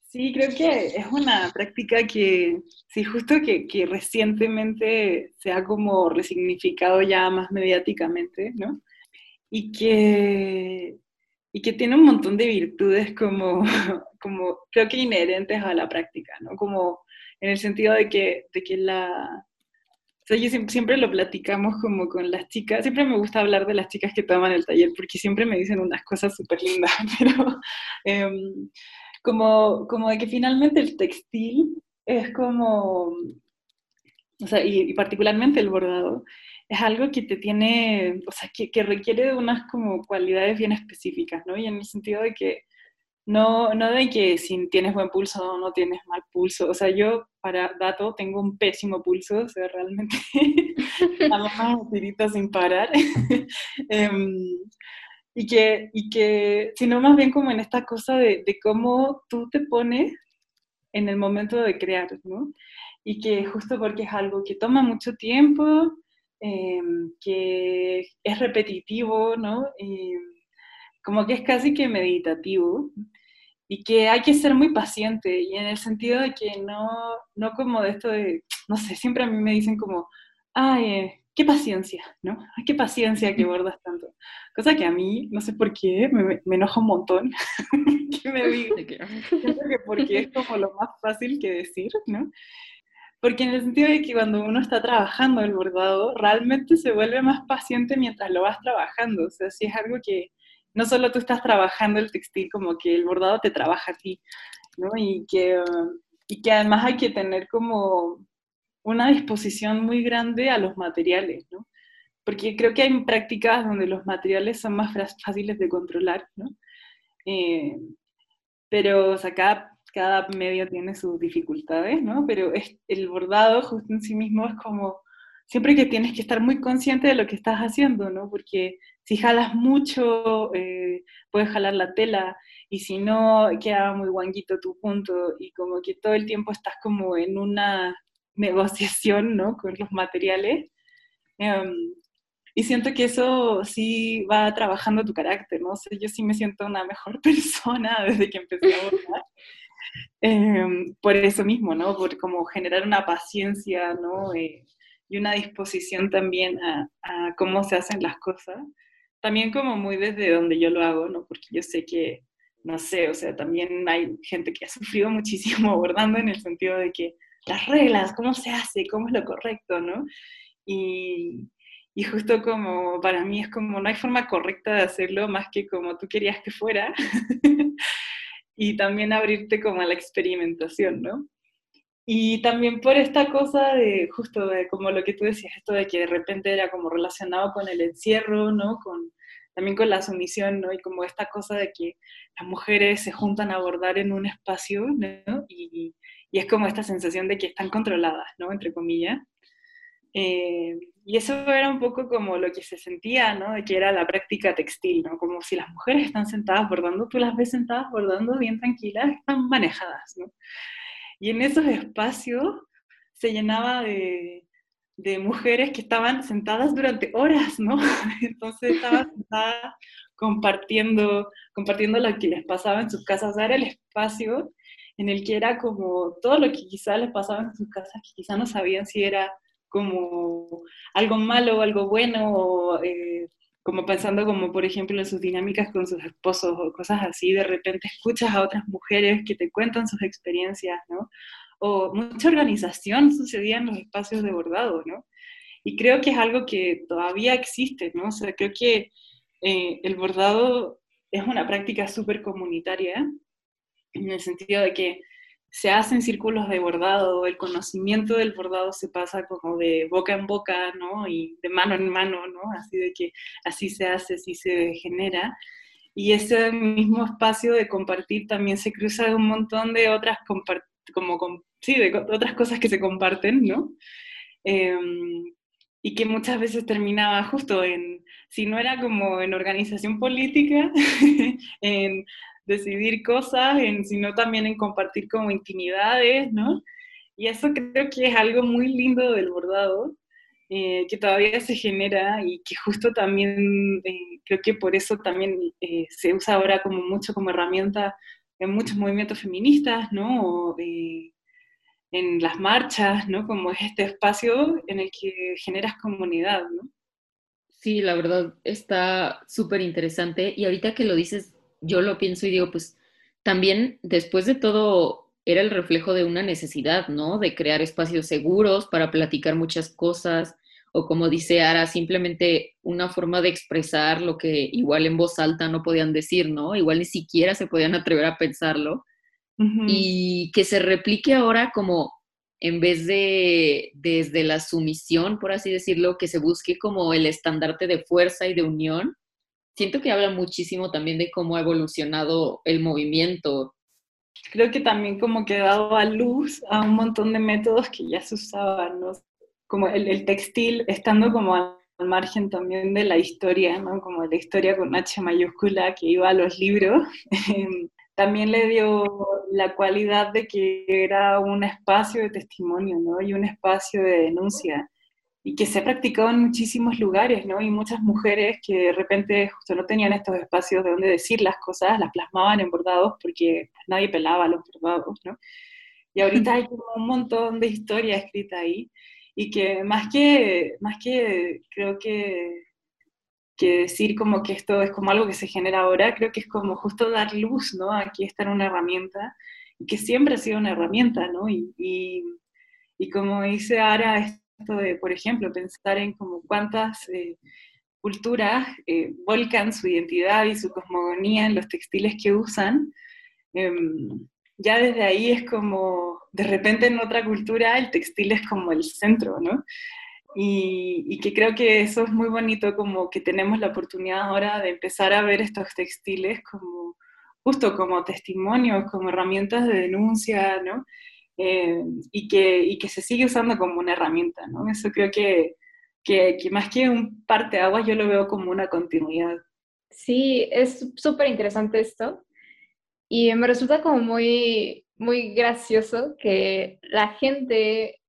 Sí, creo que es una práctica que, sí, justo que, que recientemente se ha como resignificado ya más mediáticamente, ¿no? Y que, y que tiene un montón de virtudes como, como creo que inherentes a la práctica, ¿no? Como en el sentido de que, de que la... O sea, yo siempre, lo platicamos como con las chicas, siempre me gusta hablar de las chicas que toman el taller porque siempre me dicen unas cosas súper lindas, pero em, como, como de que finalmente el textil es como o sea, y, particularmente el bordado, es algo que te tiene, o sea, que, que, requiere de unas como cualidades bien específicas, ¿no? Y en el sentido de que no, no de que si tienes buen pulso o no tienes mal pulso, o sea, yo para dato tengo un pésimo pulso, o sea, realmente a más tirito sin parar. um, y que, y que, sino más bien como en esta cosa de, de cómo tú te pones en el momento de crear, ¿no? Y que justo porque es algo que toma mucho tiempo, eh, que es repetitivo, ¿no? Y como que es casi que meditativo y que hay que ser muy paciente y en el sentido de que no, no como de esto de, no sé, siempre a mí me dicen como, ay, eh, qué paciencia, ¿no? Ay, qué paciencia que bordas tanto. Cosa que a mí, no sé por qué, me, me enoja un montón que me digan. que porque es como lo más fácil que decir, ¿no? Porque en el sentido de que cuando uno está trabajando el bordado, realmente se vuelve más paciente mientras lo vas trabajando. O sea, si es algo que no solo tú estás trabajando el textil, como que el bordado te trabaja a ti, ¿no? Y que, y que además hay que tener como una disposición muy grande a los materiales, ¿no? Porque creo que hay prácticas donde los materiales son más fáciles de controlar, ¿no? Eh, pero, o sea, cada, cada, medio tiene sus dificultades, ¿no? Pero es, el bordado justo en sí mismo es como, siempre que tienes que estar muy consciente de lo que estás haciendo, ¿no? Porque si jalas mucho, eh, puedes jalar la tela, y si no, queda muy guanguito tu punto, y como que todo el tiempo estás como en una negociación ¿no? con los materiales. Em, y siento que eso sí va trabajando tu carácter, ¿no? O yo sí me siento una mejor persona desde que empecé a bordar. Em, por eso mismo, ¿no? Por como generar una paciencia, ¿no? Eh, y una disposición también a, a, cómo se hacen las cosas. También como muy desde donde yo lo hago, ¿no? Porque yo sé que, no sé, o sea, también hay gente que ha sufrido muchísimo bordando en el sentido de que las reglas, cómo se hace, cómo es lo correcto, ¿no? Y, y justo como para mí es como no hay forma correcta de hacerlo más que como tú querías que fuera. y también abrirte como a la experimentación, ¿no? Y también por esta cosa de justo de como lo que tú decías, esto de que de repente era como relacionado con el encierro, ¿no? Con, también con la sumisión, ¿no? Y como esta cosa de que las mujeres se juntan a abordar en un espacio, ¿no? Y, y es como esta sensación de que están controladas, ¿no? Entre comillas. Eh, y eso era un poco como lo que se sentía, ¿no? De que era la práctica textil, ¿no? Como si las mujeres están sentadas bordando, tú las ves sentadas bordando bien tranquilas, están manejadas, ¿no? Y en esos espacios se llenaba de, de mujeres que estaban sentadas durante horas, ¿no? Entonces estaban sentadas compartiendo, compartiendo lo que les pasaba en sus casas, o sea, era el espacio en el que era como todo lo que quizás les pasaba en sus casas, que quizás no sabían si era como algo malo o algo bueno, o eh, como pensando como por ejemplo en sus dinámicas con sus esposos o cosas así, de repente escuchas a otras mujeres que te cuentan sus experiencias, ¿no? O mucha organización sucedía en los espacios de bordado, ¿no? Y creo que es algo que todavía existe, ¿no? O sea, creo que eh, el bordado es una práctica súper comunitaria en el sentido de que se hacen círculos de bordado, el conocimiento del bordado se pasa como de boca en boca, ¿no? Y de mano en mano, ¿no? Así de que así se hace, así se genera. Y ese mismo espacio de compartir también se cruza de un montón de otras, como, sí, de otras cosas que se comparten, ¿no? Em, y que muchas veces terminaba justo en, si no era como en organización política, en decidir cosas, en, sino también en compartir como intimidades, ¿no? Y eso creo que es algo muy lindo del bordado, eh, que todavía se genera y que justo también eh, creo que por eso también eh, se usa ahora como mucho como herramienta en muchos movimientos feministas, ¿no? O, en las marchas, ¿no? Como es este espacio en el que generas comunidad, ¿no? Sí, la verdad está súper interesante y ahorita que lo dices yo lo pienso y digo, pues también después de todo era el reflejo de una necesidad, ¿no? De crear espacios seguros para platicar muchas cosas o como dice Ara, simplemente una forma de expresar lo que igual en voz alta no podían decir, ¿no? Igual ni siquiera se podían atrever a pensarlo. Y que se replique ahora como en vez de desde la sumisión, por así decirlo, que se busque como el estandarte de fuerza y de unión, siento que habla muchísimo también de cómo ha evolucionado el movimiento. Creo que también como que dado a luz a un montón de métodos que ya se usaban, ¿no? Como el, el textil estando como al margen también de la historia, ¿no? Como la historia con H mayúscula que iba a los libros. Em, también le dio la cualidad de que era un espacio de testimonio, ¿no? Y un espacio de denuncia, y que se ha practicado en muchísimos lugares, ¿no? Y muchas mujeres que de repente justo no tenían estos espacios de donde decir las cosas, las plasmaban en bordados porque nadie pelaba los bordados, ¿no? Y ahorita hay como un montón de historia escrita ahí, y que más que, más que creo que que decir como que esto es como algo que se genera ahora, creo que es como justo dar luz, ¿no? Aquí está una herramienta, y que siempre ha sido una herramienta, ¿no? Y, y, como dice Ara, de, por ejemplo, pensar en como cuántas eh, culturas eh, volcan su identidad y su cosmogonía en los textiles que usan, em, ya desde ahí es como, de repente en otra cultura el textil es como el centro, ¿no? Y, que creo que eso es muy bonito, como que tenemos la oportunidad ahora de empezar a ver estos textiles como justo como testimonios, como herramientas de denuncia, ¿no? Eh, y, que, y que se sigue usando como una herramienta, ¿no? Eso creo que, que, que más que un agua yo lo veo como una continuidad. Sí, es súper interesante esto. Y me resulta como muy, muy gracioso que la gente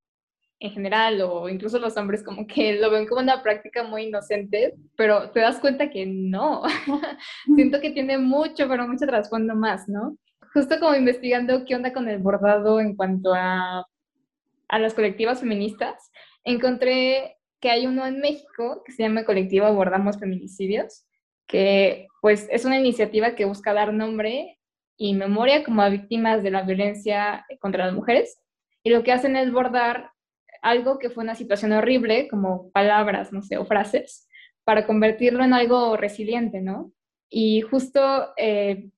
en general o incluso los hombres como que lo ven como una práctica muy inocente, pero te das cuenta que no. Siento que tiene mucho, pero mucho trasfondo más, ¿no? Justo como investigando qué onda con el bordado en cuanto a, a las colectivas feministas, encontré que hay uno en México que se llama Colectivo Bordamos Feminicidios, que pues es una iniciativa que busca dar nombre y memoria como a víctimas de la violencia contra las mujeres. Y lo que hacen es bordar algo que fue una situación horrible, como palabras, no sé, o frases, para convertirlo en algo resiliente, ¿no? Y justo eh,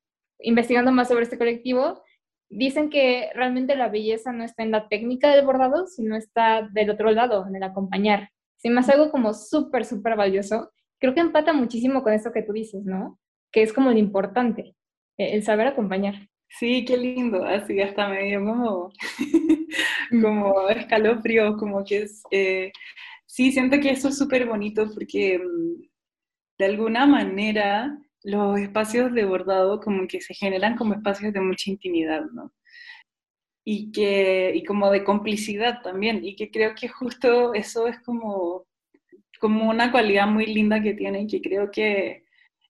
investigando más sobre este colectivo, dicen que realmente la belleza no está en la técnica del bordado, sino está del otro lado, en el acompañar. Si más algo como súper, súper valioso, creo que empata muchísimo con esto que tú dices, ¿no? Que es como lo importante, el saber acompañar. Sí, qué lindo, así hasta medio como, como escalofrío, como que es... Eh, sí, siento que eso es súper bonito porque mm, de alguna manera los espacios de bordado como que se generan como espacios de mucha intimidad, ¿no? Y, que, y como de complicidad también, y que creo que justo eso es como, como una cualidad muy linda que tiene y que creo que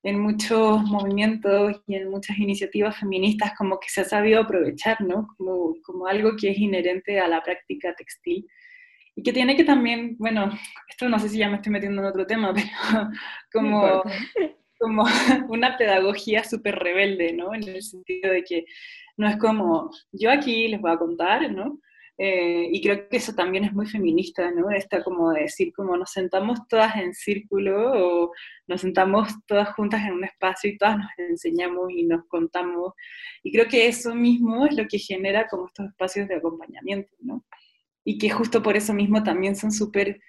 en muchos movimientos y en muchas iniciativas feministas como que se ha sabido aprovechar, ¿no? Como, como algo que es inherente a la práctica textil y que tiene que también, bueno, esto no sé si ya me estoy metiendo en otro tema, pero como, como una pedagogía súper rebelde, ¿no? En el sentido de que no es como, yo aquí les voy a contar, ¿no? Eh, y creo que eso también es muy feminista, ¿no? Esta como de decir, como nos sentamos todas en círculo o nos sentamos todas juntas en un espacio y todas nos enseñamos y nos contamos. Y creo que eso mismo es lo que genera como estos espacios de acompañamiento, ¿no? Y que justo por eso mismo también son súper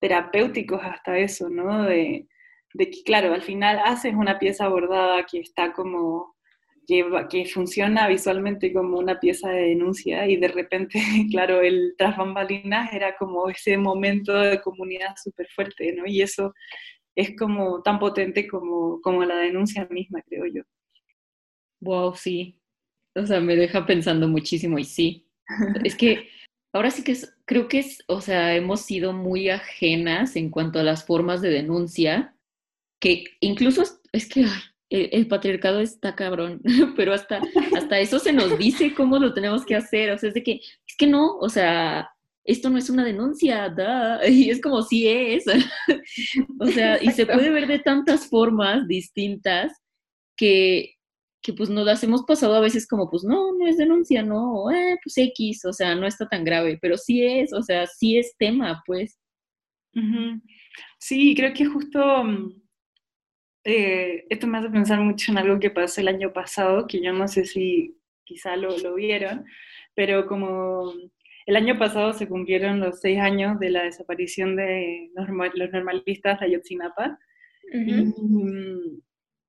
terapéuticos hasta eso, ¿no? De, de que, claro, al final haces una pieza bordada que está como que, funciona visualmente como una pieza de denuncia y de repente, claro, el tras bambalinas era como ese momento de comunidad súper fuerte, ¿no? Y eso es como tan potente como, como la denuncia misma, creo yo. Wow, sí. O sea, me deja pensando muchísimo y sí. es que ahora sí que creo que es, o sea, hemos sido muy ajenas en cuanto a las formas de denuncia, que incluso es, que, el, patriarcado está cabrón, pero hasta, hasta eso se nos dice cómo lo tenemos que hacer, o sea, es de que, es que no, o sea, esto no es una denuncia, da, y es como si es, o sea, y se puede ver de tantas formas distintas que, que pues nos las hemos pasado a veces como, pues no, no es denuncia, no, eh, pues X, o sea, no está tan grave, pero sí es, o sea, sí es tema, pues. Sí, creo que justo mm, eh, esto me hace pensar mucho en algo que pasó el año pasado, que yo no sé si quizá lo, lo vieron, pero como el año pasado se cumplieron los seis años de la desaparición de los, normalistas de Ayotzinapa.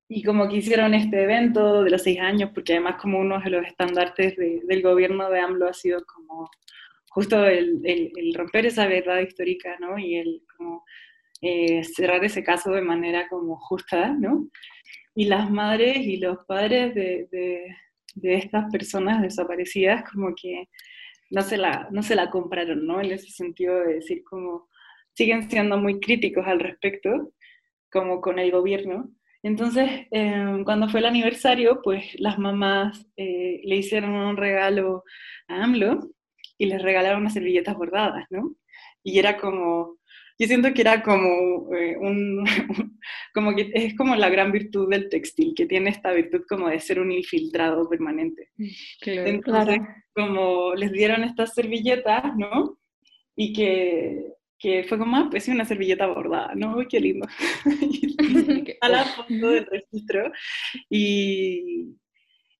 y, como que hicieron este evento de los seis años, porque además como uno de los estandartes del gobierno de AMLO ha sido como justo el, el, romper esa verdad histórica, ¿no? Y el como eh, cerrar ese caso de manera como justa, ¿no? Y las madres y los padres de, estas personas desaparecidas como que no se la, no se la compraron, ¿no? En ese sentido de decir como siguen siendo muy críticos al respecto, como con el gobierno. Entonces, em, cuando fue el aniversario, pues las mamás eh, le hicieron un regalo a AMLO y les regalaron unas servilletas bordadas, ¿no? Y era como, yo siento que era como eh, un, como que es como la gran virtud del textil, que tiene esta virtud como de ser un infiltrado permanente. Mm, Entonces, como les dieron estas servilletas, ¿no? Y que, que fue como, ah, pues una servilleta bordada, ¿no? Uy, qué lindo. a la fondo del registro y,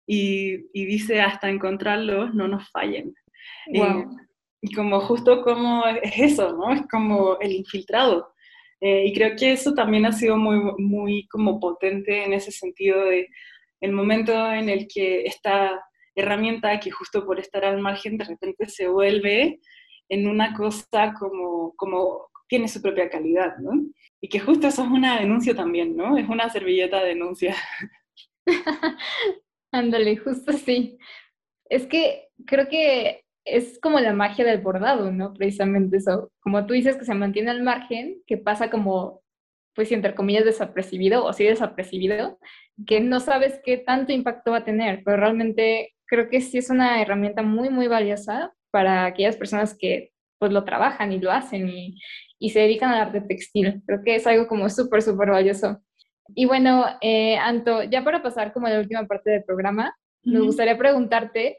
y, y, dice, hasta encontrarlos, no nos fallen. Wow. Eh, y como justo como es eso, ¿no? Es como el infiltrado. Eh, y creo que eso también ha sido muy, muy como potente en ese sentido de el momento en el que esta herramienta que justo por estar al margen de repente se vuelve en una cosa como, como tiene su propia calidad, ¿no? Y que justo eso es una denuncia también, ¿no? Es una servilleta de denuncia. Ándale, justo sí. Es que creo que es como la magia del bordado, ¿no? Precisamente eso. Como tú dices que se mantiene al margen, que pasa como, pues, entre comillas, desapercibido o sí desapercibido, que no sabes qué tanto impacto va a tener, pero realmente creo que sí es una herramienta muy, muy valiosa para aquellas personas que, pues, lo trabajan y lo hacen y, y se dedican al arte textil. Creo que es algo como súper, súper valioso. Y bueno, eh, Anto, ya para pasar como a la última parte del programa, me gustaría preguntarte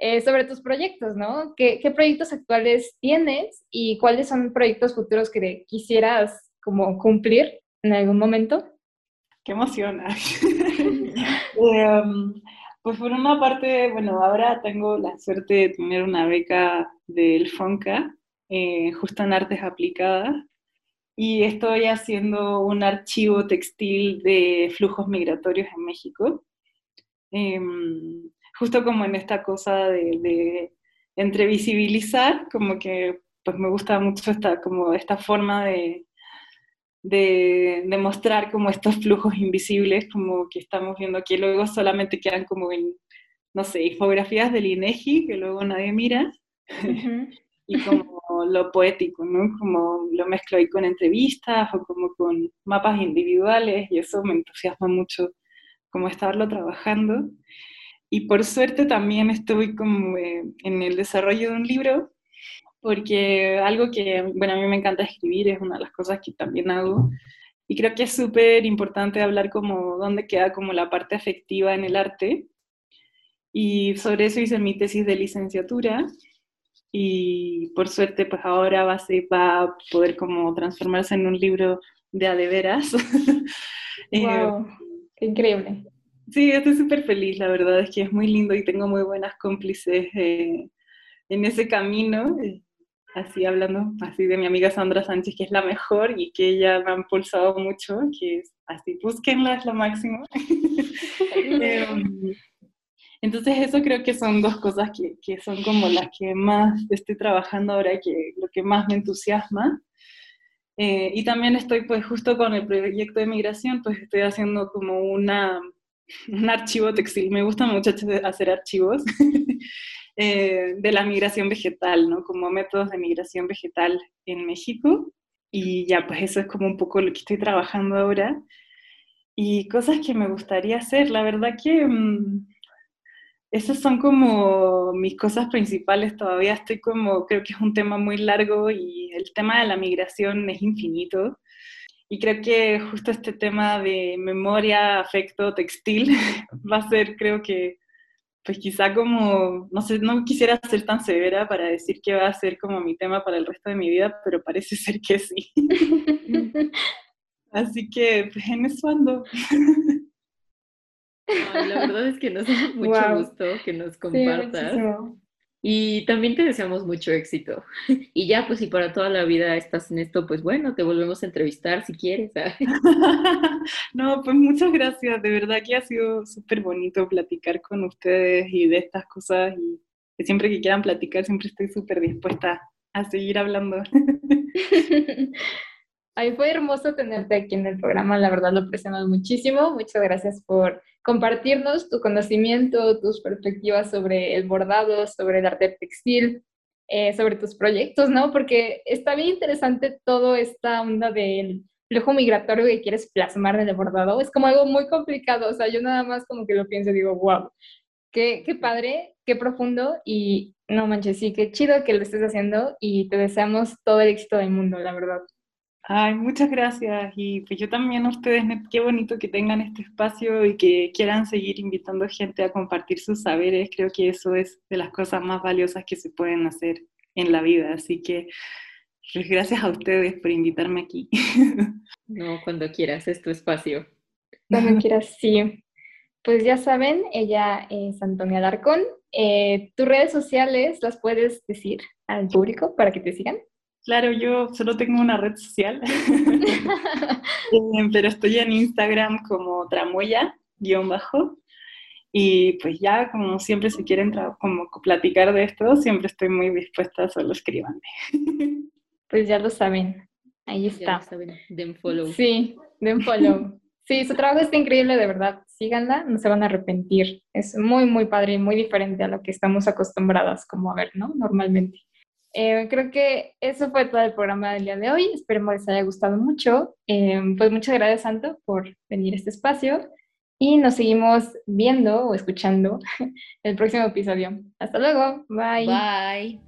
eh, sobre tus proyectos, ¿no? ¿Qué, proyectos actuales tienes y cuáles son proyectos futuros que quisieras como cumplir en algún momento? Qué emoción. Em, pues por una parte, bueno, ahora tengo la suerte de tener una beca del FONCA, eh, justo en artes aplicadas, y estoy haciendo un archivo textil de flujos migratorios en México. Em, justo como en esta cosa de, de entre visibilizar, como que pues me gusta mucho esta, como esta forma de, de, mostrar como estos flujos invisibles, como que estamos viendo que luego solamente quedan como en, no sé, infografías del INEGI, que luego nadie mira, y como lo poético, ¿no? Como lo mezclo ahí con entrevistas o como con mapas individuales, y eso me entusiasma mucho como estarlo trabajando. Y por suerte también estoy como eh, en el desarrollo de un libro, porque algo que, bueno, a mí me encanta escribir, es una de las cosas que también hago. Y creo que es súper importante hablar como dónde queda como la parte afectiva en el arte. Y sobre eso hice mi tesis de licenciatura. Y por suerte, pues ahora va a, ser, va a poder como transformarse en un libro de a de veras. ¡Wow! ¡Qué increíble! Sí, estoy súper feliz, la verdad es que es muy lindo y tengo muy buenas cómplices eh, en ese camino. Eh, así hablando así de mi amiga Sandra Sánchez, que es la mejor y que ella me ha impulsado mucho, que es así, búsquenla, es lo máximo. Em, entonces eso creo que son dos cosas que, que, son como las que más estoy trabajando ahora, que lo que más me entusiasma. Eh, y también estoy pues justo con el proyecto de migración, pues estoy haciendo como una un archivo textil. Me gusta mucho hacer archivos eh, de la migración vegetal, ¿no? Como métodos de migración vegetal en México. Y ya, pues eso es como un poco lo que estoy trabajando ahora. Y cosas que me gustaría hacer, la verdad que mm, esas son como mis cosas principales. Todavía estoy como, creo que es un tema muy largo y el tema de la migración es infinito. Y creo que justo este tema de memoria, afecto, textil va a ser, creo que, pues quizá como, no sé, no quisiera ser tan severa para decir que va a ser como mi tema para el resto de mi vida, pero parece ser que sí. Así que, pues en eso ando. la verdad es que nos da mucho gusto que nos compartas. Y también te deseamos mucho éxito. Y ya, pues si para toda la vida estás en esto, pues bueno, te volvemos a entrevistar si quieres. no, pues muchas gracias. De verdad que ha sido súper bonito platicar con ustedes y de estas cosas. Y que siempre que quieran platicar, siempre estoy súper dispuesta a seguir hablando. Ay, fue hermoso tenerte aquí en el programa, la verdad lo apreciamos muchísimo. Muchas gracias por compartirnos tu conocimiento, tus perspectivas sobre el bordado, sobre el arte textil, eh, sobre tus proyectos, ¿no? Porque está bien interesante toda esta onda del flujo migratorio que quieres plasmar en el bordado. Es como algo muy complicado, o sea, yo nada más como que lo pienso y digo, wow, qué, qué padre, qué profundo y no manches, sí, qué chido que lo estés haciendo y te deseamos todo el éxito del mundo, la verdad. Ay, muchas gracias. Y pues yo también a ustedes, qué bonito que tengan este espacio y que quieran seguir invitando gente a compartir sus saberes. Creo que eso es de las cosas más valiosas que se pueden hacer en la vida. Así que pues gracias a ustedes por invitarme aquí. No, cuando quieras, es tu espacio. Cuando quieras, sí. Pues ya saben, ella es Antonia Darcón. Eh, tus redes sociales las puedes decir al público para que te sigan. Claro, yo solo tengo una red social, eh, pero estoy en Instagram como tramoya, guion bajo, y pues ya, como siempre, si quieren como platicar de esto, siempre estoy muy dispuesta, solo escribanme. Pues ya lo saben, ahí está. Ya saben, den follow. Sí, den follow. Sí, su trabajo está increíble, de verdad. Síganla, no se van a arrepentir. Es muy, muy padre y muy diferente a lo que estamos acostumbradas como a ver, ¿no? Normalmente. Eh, creo que eso fue todo el programa del día de hoy. Esperemos les haya gustado mucho. Eh, pues muchas gracias, Santo, por venir a este espacio. Y nos seguimos viendo o escuchando el próximo episodio. Hasta luego. Bye. Bye.